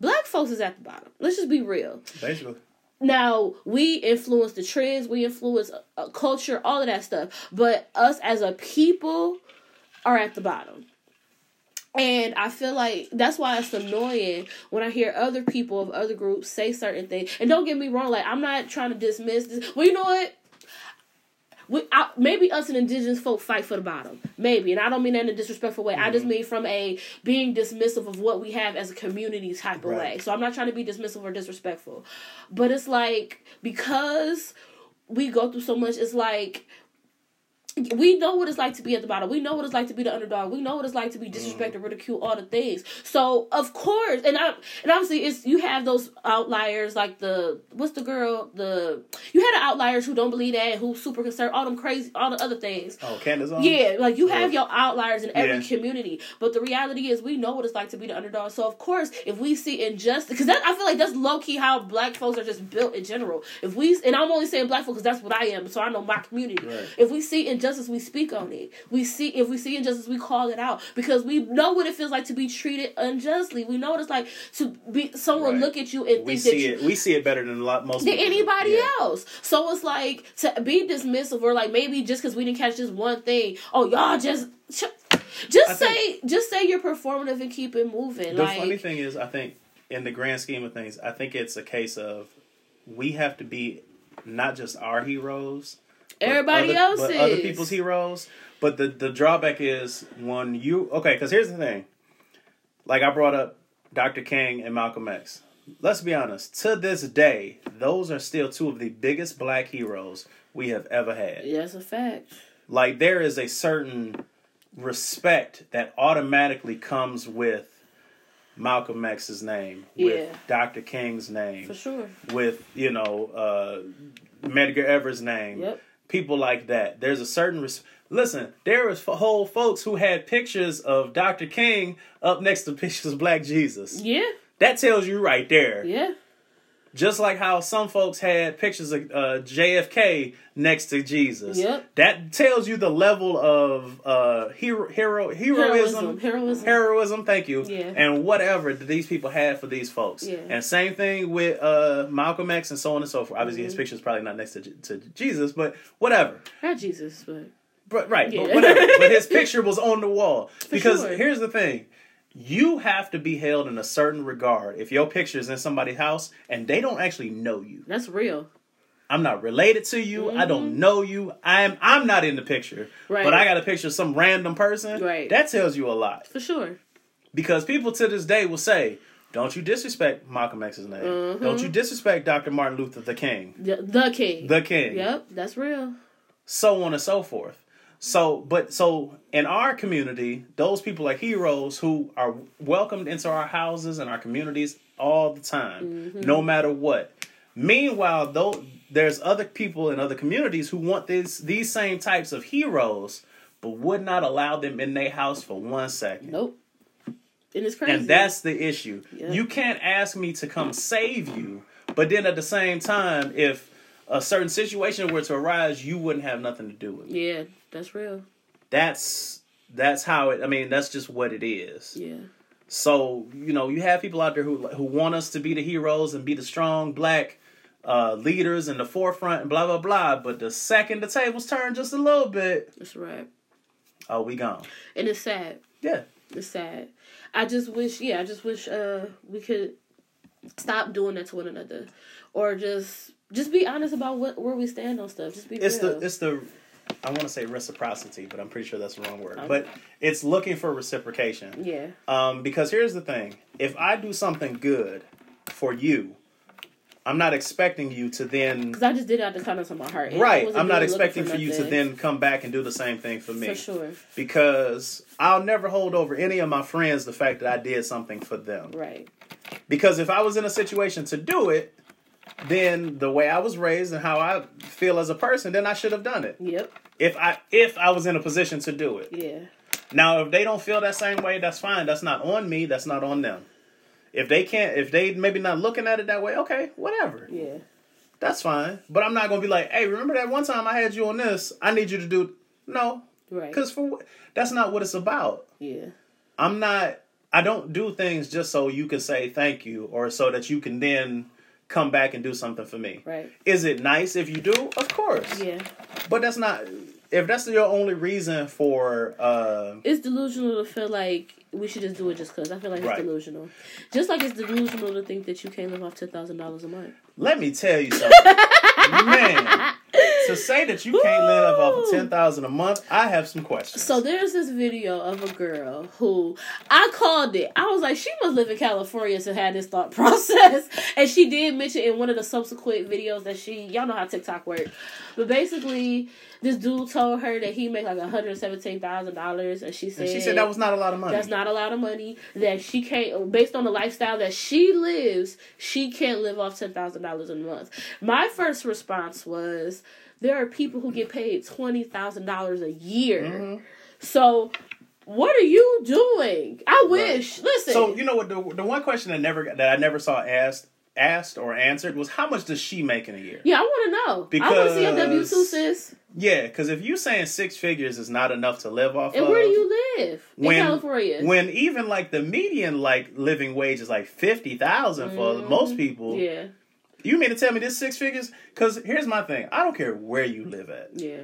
Black folks is at the bottom. Let's just be real. Basically. Now we influence the trends, we influence uh, culture, all of that stuff. But us as a people are at the bottom. And I feel like that's why it's annoying when I hear other people of other groups say certain things. And don't get me wrong, like I'm not trying to dismiss this. Well, you know what? We, I, maybe us and indigenous folk fight for the bottom. Maybe, and I don't mean that in a disrespectful way. I just mm-hmm. mean from a being dismissive of what we have as a community type of way. So I'm not trying to be dismissive or disrespectful, but it's like because we go through so much, it's like we know what it's like to be at the bottom. We know what it's like to be the underdog. We know what it's like to be mm-hmm. disrespected, ridiculed, all the things. So of course, and I and obviously, it's you have those outliers like the what's the girl the you had the outliers who don't believe that, who super concerned, all them crazy, all the other things. Oh, Candace Owens? Yeah, like you have Yeah. your outliers in every Yeah. community, but the reality is we know what it's like to be the underdog. So of course, if we see injustice, because I feel like that's low key how black folks are just built in general. If we and I'm only saying black folks because that's what I am, so I know my community. Right. If we see injustice, we speak on it. We see if we see injustice, we call it out because we know what it feels like to be treated unjustly. We know what it's like to be someone Right. look at you and We think that see you, it. We see it better than a lot most than people anybody Yeah. else. So it's like to be dismissive or like maybe just because we didn't catch this one thing. Oh, y'all just just I say just say you're performative and keep it moving. The like funny thing is, I think in the grand scheme of things, I think it's a case of we have to be not just our heroes, everybody other, else but is other people's heroes. But the the drawback is when you okay, because here's the thing. Like I brought up Dr. King and Malcolm X. Let's be honest. To this day, those are still two of the biggest black heroes we have ever had. That's a fact. like there is a certain respect that automatically comes with Malcolm X's name, with Yeah. Dr. King's name, For sure. with you know uh, Medgar Evers' name, Yep. People like that. There's a certain res- listen. There was whole folks who had pictures of Dr. King up next to pictures of Black Jesus. Yeah. That tells you right there. Yeah. Just like how some folks had pictures of uh, JFK next to Jesus. Yep. That tells you the level of uh, hero, hero, heroism, Heroism. Heroism. heroism. Thank you. Yeah. And whatever that these people had for these folks. Yeah. And same thing with uh, Malcolm X and so on and so forth. Obviously, Mm-hmm. his picture's probably not next to, to Jesus, but whatever. Not Jesus, but But right, Yeah. but whatever. but his picture was on the wall because sure. here's the thing: you have to be held in a certain regard if your picture is in somebody's house and they don't actually know you. That's real. I'm not related to you. I don't know you. I'm I'm not in the picture. Mm-hmm. Right. But I got a picture of some random person. Right. That tells you a lot. For sure. Because people to this day will say, Don't you disrespect Malcolm X's name. Mhm. Don't you disrespect Dr. Martin Luther the King. The, the king. The King. Yep, that's real. So on and so forth. So but so in our community, those people are heroes who are welcomed into our houses and our communities all the time, Mm-hmm. no matter what. Meanwhile, though there's other people in other communities who want this these same types of heroes, but would not allow them in their house for one second. Nope. And it's crazy. And that's the issue. Yeah. You can't ask me to come save you, but then at the same time, if a certain situation were to arise, you wouldn't have nothing to do with it. Yeah, that's real. That's that's how it. I mean, that's just what it is. Yeah. So you know, you have people out there who who want us to be the heroes and be the strong black uh, leaders in the forefront and blah blah blah. But the second the tables turn just a little bit, That's right. oh, we gone. And it's sad. Yeah. It's sad. I just wish, yeah, I just wish uh we could stop doing that to one another, or just just be honest about what where we stand on stuff. Just be It's real. the it's the I want to say reciprocity, but I'm pretty sure that's the wrong word. Okay. But it's looking for reciprocation. yeah, Um, because here's the thing: if I do something good for you, I'm not expecting you to then because I just did it out the kindness of my heart. right. I'm not expecting for you to then come back and do the same thing for me. for sure. Because I'll never hold over any of my friends the fact that I did something for them. Right. Because if I was in a situation to do it, then the way I was raised and how I feel as a person, then I should have done it. Yep. If I if I was in a position to do it. Yeah. Now, if they don't feel that same way, that's fine. That's not on me. That's not on them. If they can't, if they maybe not looking at it that way, okay, whatever. Yeah. That's fine. But I'm not gonna be like, hey, remember that one time I had you on this? I need you to do. No, Right. because for that's not what it's about. yeah. I'm not. I don't do things just so you can say thank you or so that you can then come back and do something for me. Right. Is it nice if you do? Of course. Yeah. But that's not. If that's your only reason for. uh It's delusional to feel like we should just do it just because. I feel like it's Right. delusional. Just like it's delusional to think that you can't live off ten thousand dollars a month. Let me tell you something, man. To say that you can't live off of ten thousand a month, I have some questions. So there's this video of a girl who I called it. I was like, she must live in California to have this thought process. And she did mention in one of the subsequent videos that she, y'all know how TikTok works, but basically this dude told her that he make like hundred seventeen thousand dollars, and she said and she said that was not a lot of money. that's not a lot of money. That she can't, based on the lifestyle that she lives, she can't live off ten thousand dollars a month. My first response was, there are people who get paid twenty thousand dollars a year. Mhm. So, what are you doing? I wish. Listen. So you know what? The, the one question that never that I never saw asked asked or answered was how much does she make in a year? yeah, I want to know. I want to see your W two, sis. Yeah, because if you saying six figures is not enough to live off And of, where do you live in when California? when even like the median like living wage is like fifty thousand for Mhm. most people. yeah, You mean to tell me this six figures? Because here's my thing: I don't care where you live at. yeah,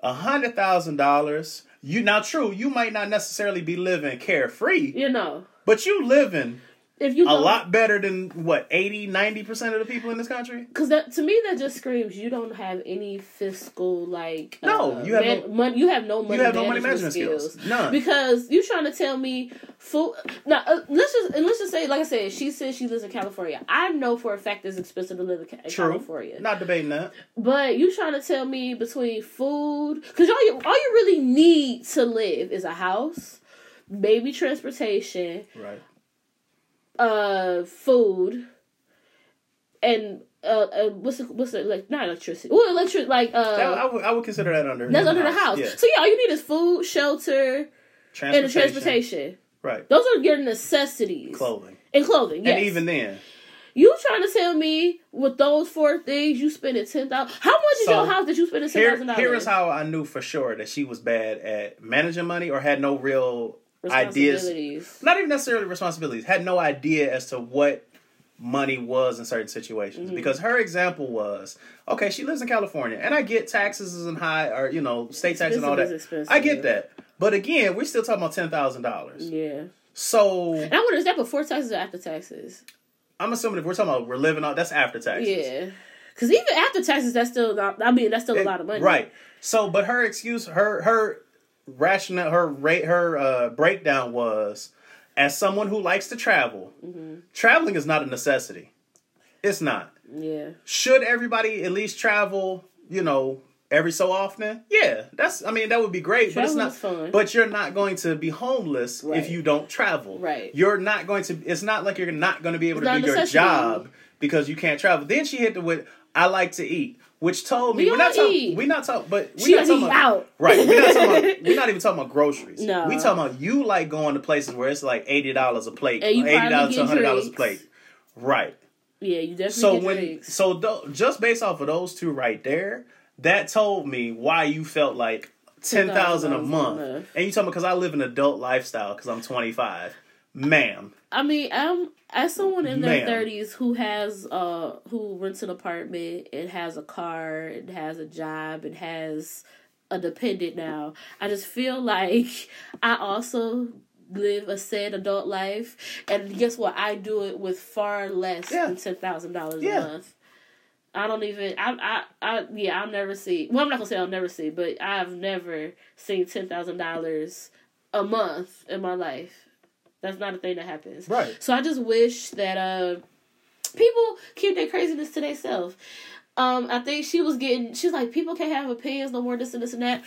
A hundred thousand dollars. You now true. You might not necessarily be living carefree, you know, but you living if you a lot better than what 80 90 percent of the people in this country. Because that to me that just screams you don't have any fiscal like No, uh, you have man- no- mon- you have no money you have no money management skills. skills. None. Because you trying to tell me food now uh, let's just and let's just say like I said she says she lives in California. I know for a fact it's expensive to live in, True. California. Not debating that. But you trying to tell me between food because all you all you really need to live is a house, maybe transportation, Right. Uh food and uh, uh what's it what's it like not electricity well electric like uh That- I, would, I would consider that under. that's under the house Yeah. so yeah all you need is food shelter and Transportation. the transportation Right. those are your necessities Clothing. and clothing yes. And even then, you trying to tell me with those four things you spending ten thousand how much is So, your house that you spend ten here, thousand dollars here is how I knew for sure that she was bad at managing money or had no real ideas. Not even necessarily responsibilities. Had no idea as to what money was in certain situations. Mhm. Because her example was okay, she lives in California, and I get taxes isn't high or you know state tax and all that. I get that. But again, we're still talking about ten thousand dollars. yeah So And I wonder is that before taxes or after taxes? I'm assuming if we're talking about we're living on, that's after taxes. Yeah. Because even after taxes, that's still not, I mean, that's still a lot of money. Right. So, but her excuse, her her rationale, her rate, her uh, breakdown was, as someone who likes to travel, Mm-hmm. traveling is not a necessity. It's not. Yeah. Should everybody at least travel? You know, every so often. Yeah, that's. I mean, that would be great, Travel but it's not. fun. But you're not going to be homeless Right. if you don't travel. Right. You're not going to. It's not like you're not going to be able It's to do your job because you can't travel. Then she hit the with I like to eat, which told me We we're not talking. We're not talking, but we're not talking about out. right. We're not talking about. We're not even talking about groceries. No. we talking about you like going to places where it's like eighty dollars a plate, eighty dollars to hundred dollars a plate. Right. Yeah, you definitely So get when drinks. so tho- just based off of those two right there, that told me why you felt like ten thousand a $10,000 month, a month. and you told me because I live an adult lifestyle because I'm 25, ma'am. I mean, I'm as someone in their thirties who has uh who rents an apartment and has a car and has a job and has a dependent now. I just feel like I also live a sad adult life, and guess what? I do it with far less Yeah. than ten thousand dollars a Yeah. month. I don't even. I, I, I, yeah. I'll never see. Well, I'm not gonna say I'll never see, but I've never seen ten thousand dollars a month in my life. That's not a thing that happens. Right. So I just wish that uh people keep their craziness to themselves. Um, I think she was getting. She's like, people can't have opinions no more. This and this and that.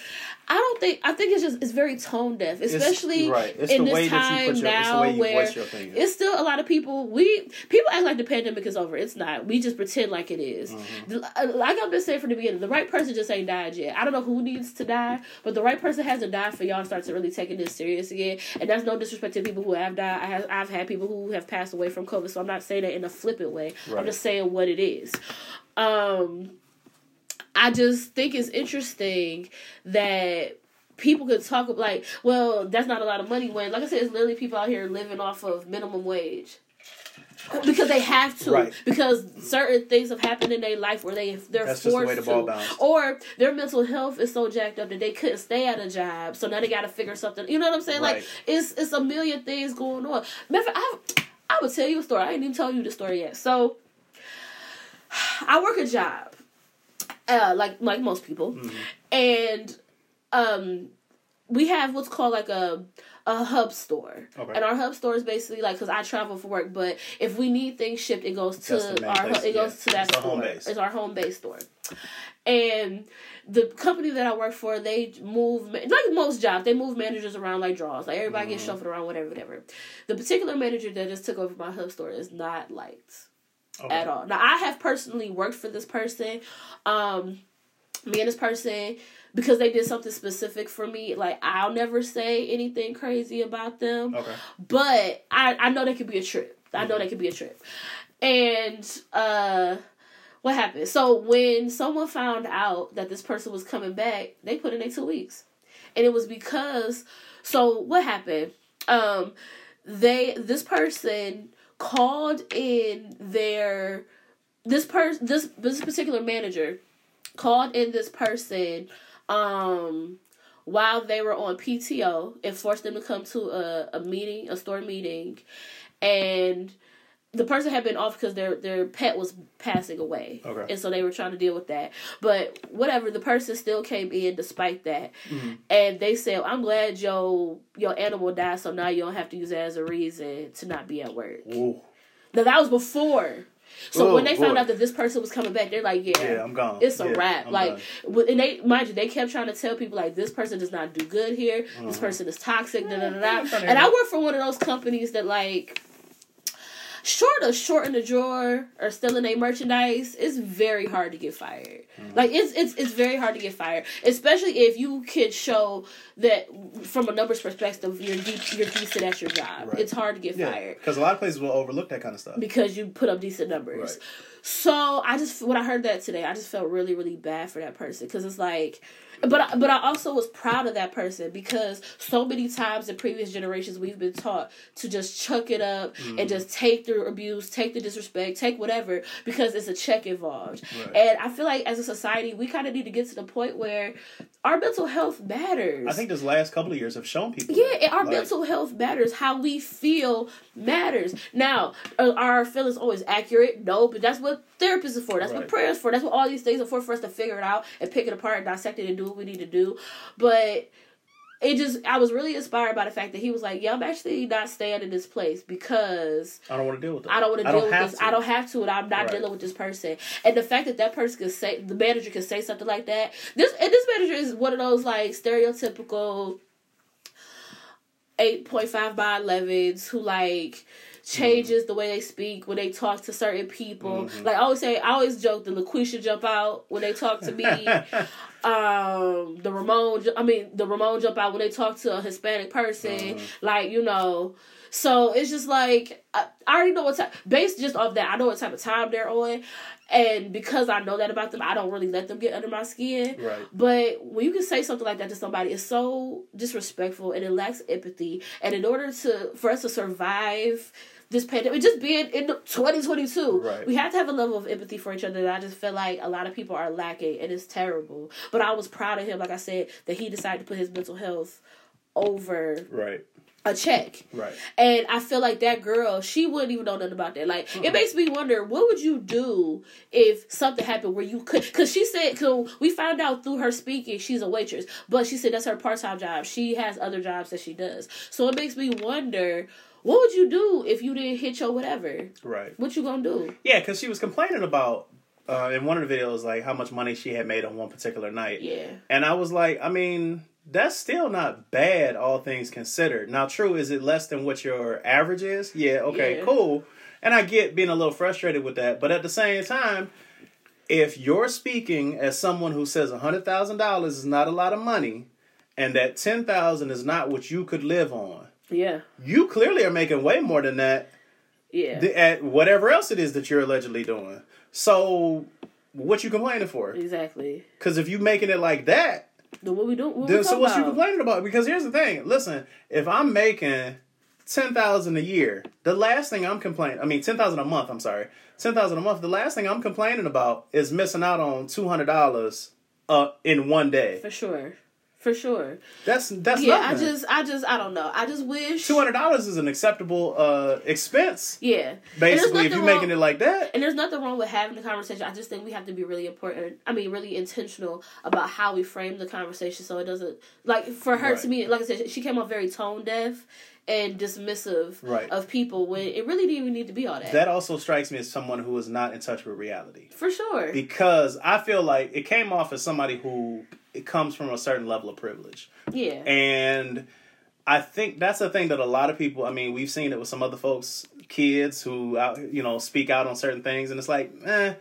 I don't think. I think it's just it's very tone deaf, especially right. It's in this time your, now where voice your opinion. it's still a lot of people. We people act like the pandemic is over. It's not. We just pretend like it is. Mm-hmm. Uh, Like I've been saying from the beginning, the right person just ain't died yet. I don't know who needs to die, but the right person hasn't died for y'all to start to really taking this serious again. And that's no disrespect to people who have died. I have I've had people who have passed away from COVID, so I'm not saying that in a flippant way. Right. I'm just saying what it is. Um, I just think it's interesting that people could talk about, like, well, that's not a lot of money when, like I said, it's literally people out here living off of minimum wage. Because they have to, Right. because certain things have happened in their life where they they're That's just the forced way the ball to, or their mental health is so jacked up that they couldn't stay at a job, so now they got to figure something. You know what I'm saying? Like it's it's a million things going on. Matter of fact, I I would tell you a story. I ain't even told you the story yet. So I work a job, uh, like like most people, Mm-hmm. and um, we have what's called like a a hub store, Okay. and our hub store is basically like because I travel for work, but if we need things shipped, it goes to our place, it goes yeah. to that It's store. home base. It's our home base store, and the company that I work for, they move like most jobs, they move managers around like draws. Like everybody gets Mm-hmm. shuffled around, whatever, whatever. The particular manager that just took over my hub store is not liked Okay. at all. Now I have personally worked for this person. Um me and this person because they did something specific for me. Like I'll never say anything crazy about them. Okay. But I, I know that could be a trip. I know that could be a trip. And uh what happened? So when someone found out that this person was coming back, they put in their two weeks. And it was because so what happened? Um they this person called in their this person this this particular manager called in this person um while they were on PTO and forced them to come to a, a meeting, a store meeting, and the person had been off because their their pet was passing away, Okay. and so they were trying to deal with that. But whatever, the person still came in despite that, Mm-hmm. and they said, "I'm glad your your animal died, so now you don't have to use that as a reason to not be at work." Ooh. Now that was before. So Oh, when they found out that this person was coming back, they're like, "Yeah, Yeah, I'm gone. it's a Yeah, wrap." I'm like, done. w- and they mind you, they kept trying to tell people like, "This person does not do good here. Mm-hmm. This person is toxic." Da da da da. And I work for one of those companies that like. Short of short in the drawer or stealing a merchandise, it's very hard to get fired. Mm-hmm. Like it's it's it's very hard to get fired, especially if you could show that from a numbers perspective you're deep, you're decent at your job. Right. It's hard to get Yeah, fired because a lot of places will overlook that kind of stuff. because you put up decent numbers. Right. So I just when I heard that today, I just felt really really bad for that person because it's like, but I, but I also was proud of that person because so many times in previous generations we've been taught to just chuck it up Mm-hmm. and just take the abuse, take the disrespect, take whatever because it's a check involved. Right. And I feel like as a society we kind of need to get to the point where our mental health matters. I think this last couple of years have shown people. Yeah, that. our Like, mental health matters. How we feel matters. Now, uh, are our feelings always accurate? No, but that's what therapists are for. That's what prayers for. That's what all these things are for for us to figure it out and pick it apart and dissect it and do what we need to do. But it just, I was really inspired by the fact that he was like, "Yeah, I'm actually not staying in this place because I don't want to deal with that. I don't want to deal with this. to. I don't have to, and I'm not Right. dealing with this person. And the fact that that person could say, the manager could say something like that. This and this manager is one of those like stereotypical eight point five by elevens who like changes the way they speak when they talk to certain people. Mhm. Like I always say, I always joke the LaQuisha jump out when they talk to me. um, the Ramon, I mean the Ramon jump out when they talk to a Hispanic person. Mhm. Like you know, so it's just like I, I already know what type. Based just off that, I know what type of time they're on, and because I know that about them, I don't really let them get under my skin. Right. But when you can say something like that to somebody, it's so disrespectful and it lacks empathy. And in order to for us to survive this pandemic, just being in 2022, Right. we have to have a level of empathy for each other that I just feel like a lot of people are lacking, and it's terrible. But I was proud of him, like I said, that he decided to put his mental health over Right. a check. Right. And I feel like that girl, she wouldn't even know nothing about that. Like, it makes me wonder, what would you do if something happened where you could? Because she said, cause we found out through her speaking, she's a waitress, but she said that's her part time job. She has other jobs that she does. So it makes me wonder, what would you do if you didn't hit your whatever? Right. What you gonna do? Yeah, because she was complaining about uh, in one of the videos like how much money she had made on one particular night, Yeah, and I was like, I mean, that's still not bad, all things considered. Now, true, is it less than what your average is? Yeah. Okay. Yeah. Cool. And I get being a little frustrated with that, but at the same time, if you're speaking as someone who says a hundred thousand dollars is not a lot of money, and that ten thousand is not what you could live on, yeah, you clearly are making way more than that yeah. th- at whatever else it is that you're allegedly doing. So, what you complaining for? exactly. Because if you making it like that, Then what we do? What then we so what you complaining about? Because here's the thing. Listen, if I'm making ten thousand a year, the last thing I'm complaining. I mean, ten thousand a month. I'm sorry, ten thousand a month. The last thing I'm complaining about is missing out on two hundred dollars uh in one day. For sure, for sure. That's that's yeah, nothing. I just, I just, I don't know. I just wish two hundred dollars is an acceptable uh expense. Yeah, Basically, if you're wrong- making it like that. And there's nothing wrong with having the conversation. I just think we have to be really important. I mean, really intentional about how we frame the conversation, so it doesn't like for her Right. to me. Like I said, she came off very tone deaf and dismissive Right. of people when it really didn't even need to be all that. That also strikes me as someone who is not in touch with reality. for sure. Because I feel like it came off as somebody who it comes from a certain level of privilege. yeah. And I think that's the thing that a lot of people, I mean, we've seen it with some other folks, kids who out, you know, speak out on certain things and it's like, eh,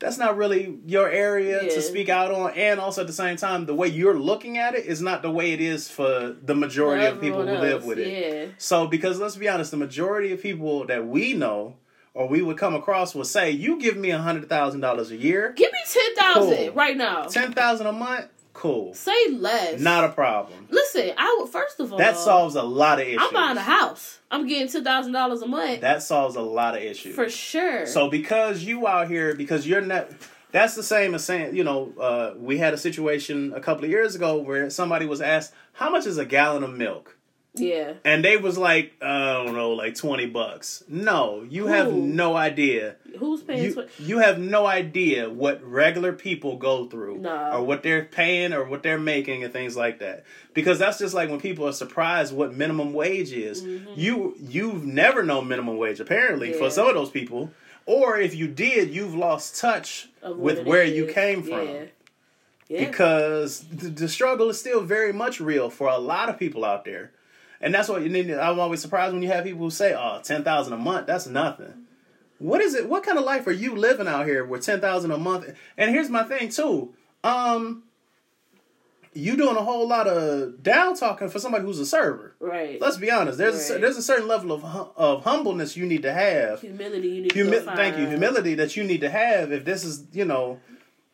that's not really your area Yeah. to speak out on and also at the same time the way you're looking at it is not the way it is for the majority of people who Everyone live with it. Yeah. So, because let's be honest, the majority of people that we know or we would come across would say, "You give me a hundred thousand dollars a year, Give me ten thousand Cool. right now. ten thousand a month, cool, Say less. not a problem." Listen, I would first of all That solves a lot of issues. I'm buying a house. I'm getting two thousand dollars a month That solves a lot of issues for sure. So, because you out here, because you're not. That's the same as saying, you know, uh, we had a situation a couple of years ago where somebody was asked, "How much is a gallon of milk?" Yeah. And they was like, I don't know, like twenty bucks. No, you have no idea. Who's paying? you, tw- you have no idea what regular people go through No. or what they're paying or what they're making and things like that because that's just like when people are surprised what minimum wage is you you've never known minimum wage apparently Mm-hmm. Yeah. for some of those people or if you did you've lost touch of with it where you came from Yeah. Yeah. because the, the struggle is still very much real for a lot of people out there. And that's what you need. I'm always surprised when you have people who say, "Oh, ten thousand a month, that's nothing." What is it? What kind of life are you living out here with ten thousand a month? And here's my thing too. Um, you doing a whole lot of down talking for somebody who's a server. right. Let's be honest. There's a, there's a certain level of hum- of humbleness you need to have humility you need Humi- thank you. Humility that you need to have if this is, you know,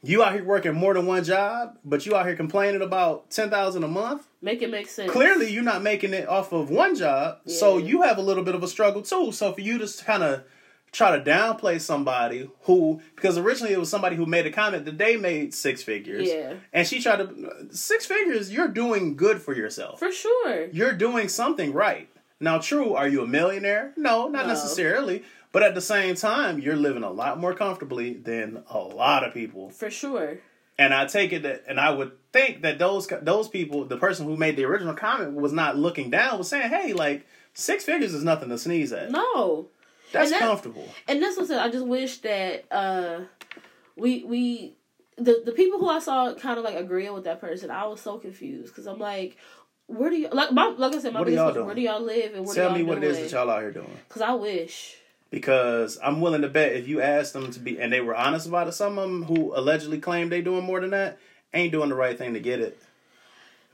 you out here working more than one job, but you out here complaining about ten thousand a month. Make it make sense. Clearly, you're not making it off of one job, so you have a little bit of a struggle too. So for you to kind of try to downplay somebody who because originally it was somebody who made a comment that they made six figures. Yeah. And she tried to six figures, you're doing good for yourself. For sure. You're doing something right. Now, true, are you a millionaire? No, not No. necessarily. But at the same time, you're living a lot more comfortably than a lot of people. For sure. And I take it that, and I would think that those those people, the person who made the original comment, was not looking down, was saying, "Hey, like six figures is nothing to sneeze at. No. That's and that- comfortable." And that's what I just wish that uh we we the the people who I saw kind of like agreeing with that person, I was so confused because I'm like, where do you like my like I said my What are biggest y'all question, where do y'all live and what Tell do me y'all what it doing? is that y'all out here doing. Because I wish. Because I'm willing to bet if you asked them to be, and they were honest about it, some of them who allegedly claim they doing more than that ain't doing the right thing to get it.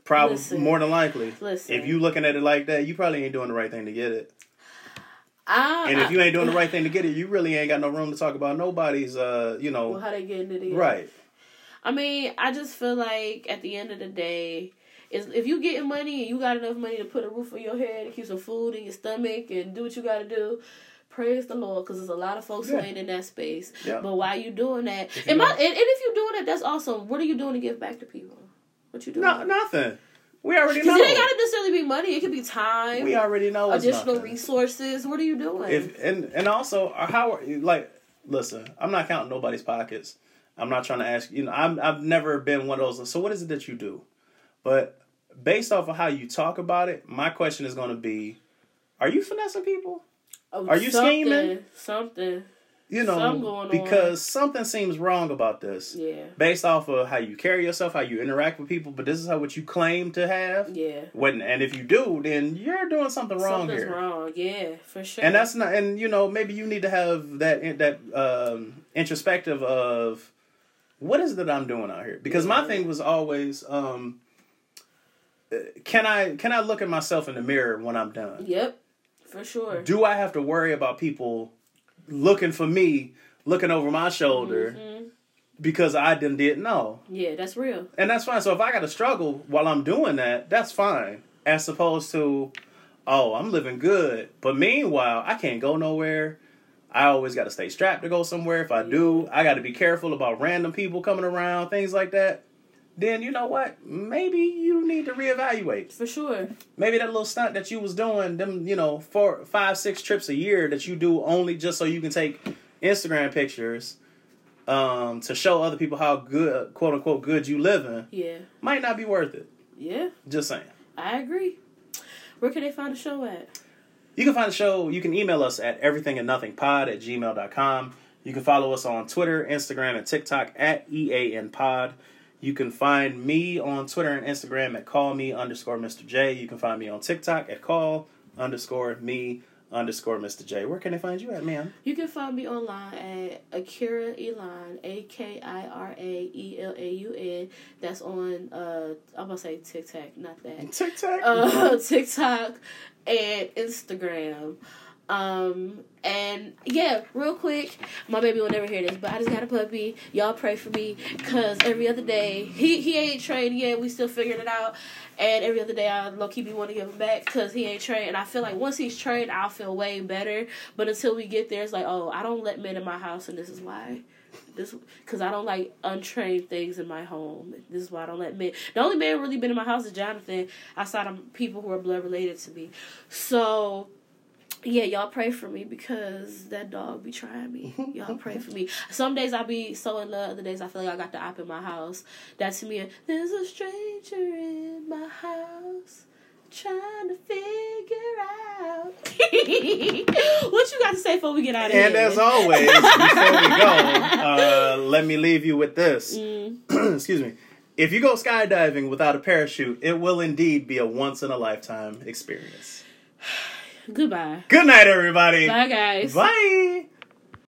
Probably Listen. more than likely. Listen. If you looking at it like that, you probably ain't doing the right thing to get it. I, And if you ain't doing the right thing to get it, you really ain't got no room to talk about nobody's, uh, you know, well, how they getting it in? right. I mean, I just feel like at the end of the day, is if you getting money and you got enough money to put a roof on your head and keep some food in your stomach and do what you got to do, praise the Lord because there's a lot of folks who ain't in that space. Yeah. But while you doing that, If and, my, and, and if you're doing that, that's awesome. What are you doing to give back to people? What you doing? No, nothing. We already know. it ain't got to necessarily be money. It could be time, We already know additional nothing. resources. What are you doing? If and and also uh, how are you like? Listen, I'm not counting nobody's pockets. I'm not trying to ask. You know, I'm I've never been one of those. So what is it that you do? But based off of how you talk about it, my question is going to be: Are you finessing people? Are you something, scheming? Something. You know, Something going on. because something seems wrong about this. Yeah. Based off of how you carry yourself, how you interact with people, but this is how what you claim to have. Yeah. When and if you do, then you're doing something wrong Something's here. wrong. Yeah, for sure. and that's not and you know maybe you need to have that that um introspective of what is it that i'm doing out here because my thing was always um uh, can i can i look at myself in the mirror when i'm done Yep, for sure. do i have to worry about people looking for me looking over my shoulder Mhm. because i didn't did no Yeah, that's real. and that's fine. So if I got to struggle while I'm doing that, that's fine. As opposed to, oh, I'm living good, but meanwhile I can't go nowhere. I always got to stay strapped to go somewhere. If I do, I got to be careful about random people coming around, things like that. Then you know what? Maybe you need to reevaluate. For sure. Maybe that little stunt that you was doing, them you know four, five, six trips a year that you do only just so you can take Instagram pictures um, to show other people how good, quote unquote, good you living Yeah. might not be worth it. Yeah, Just saying. I agree. Where can they find the show at? You can find the show, you can email us at everythingandnothingpod at gmail.com. You can follow us on Twitter, Instagram, and TikTok at EANPod. You can find me on Twitter and Instagram at call me underscore Mr. J. You can find me on TikTok at call underscore me underscore Mr. J. Where can they find you at, ma'am? You can find me online at Akira Elaun, A K I R A E L A U N. That's on uh I'm gonna say TikTok, not that. TikTok? Uh TikTok and Instagram. Um and yeah, real quick, my baby will never hear this, but I just got a puppy. Y'all pray for me, cause every other day he he ain't trained yet. We still figuring it out, and every other day I low key be want to give him back, cause he ain't trained. And I feel like once he's trained, I'll feel way better. But until we get there, it's like, oh, I don't let men in my house, and this is why. This because I don't like untrained things in my home. This is why I don't let men. The only man really been in my house is Jonathan, outside of people who are blood related to me. So yeah, y'all pray for me because that dog be trying me. Y'all pray for me. Some days I be so in love. Other days I feel like I got the op in my house. That to me, there's a stranger in my house trying to figure out. what you got to say before we get out of and here? And as always, before we go, uh, let me leave you with this. Mm, Excuse me. If you go skydiving without a parachute, it will indeed be a once in a lifetime experience. Goodbye. Good night, everybody. Bye, guys. Bye.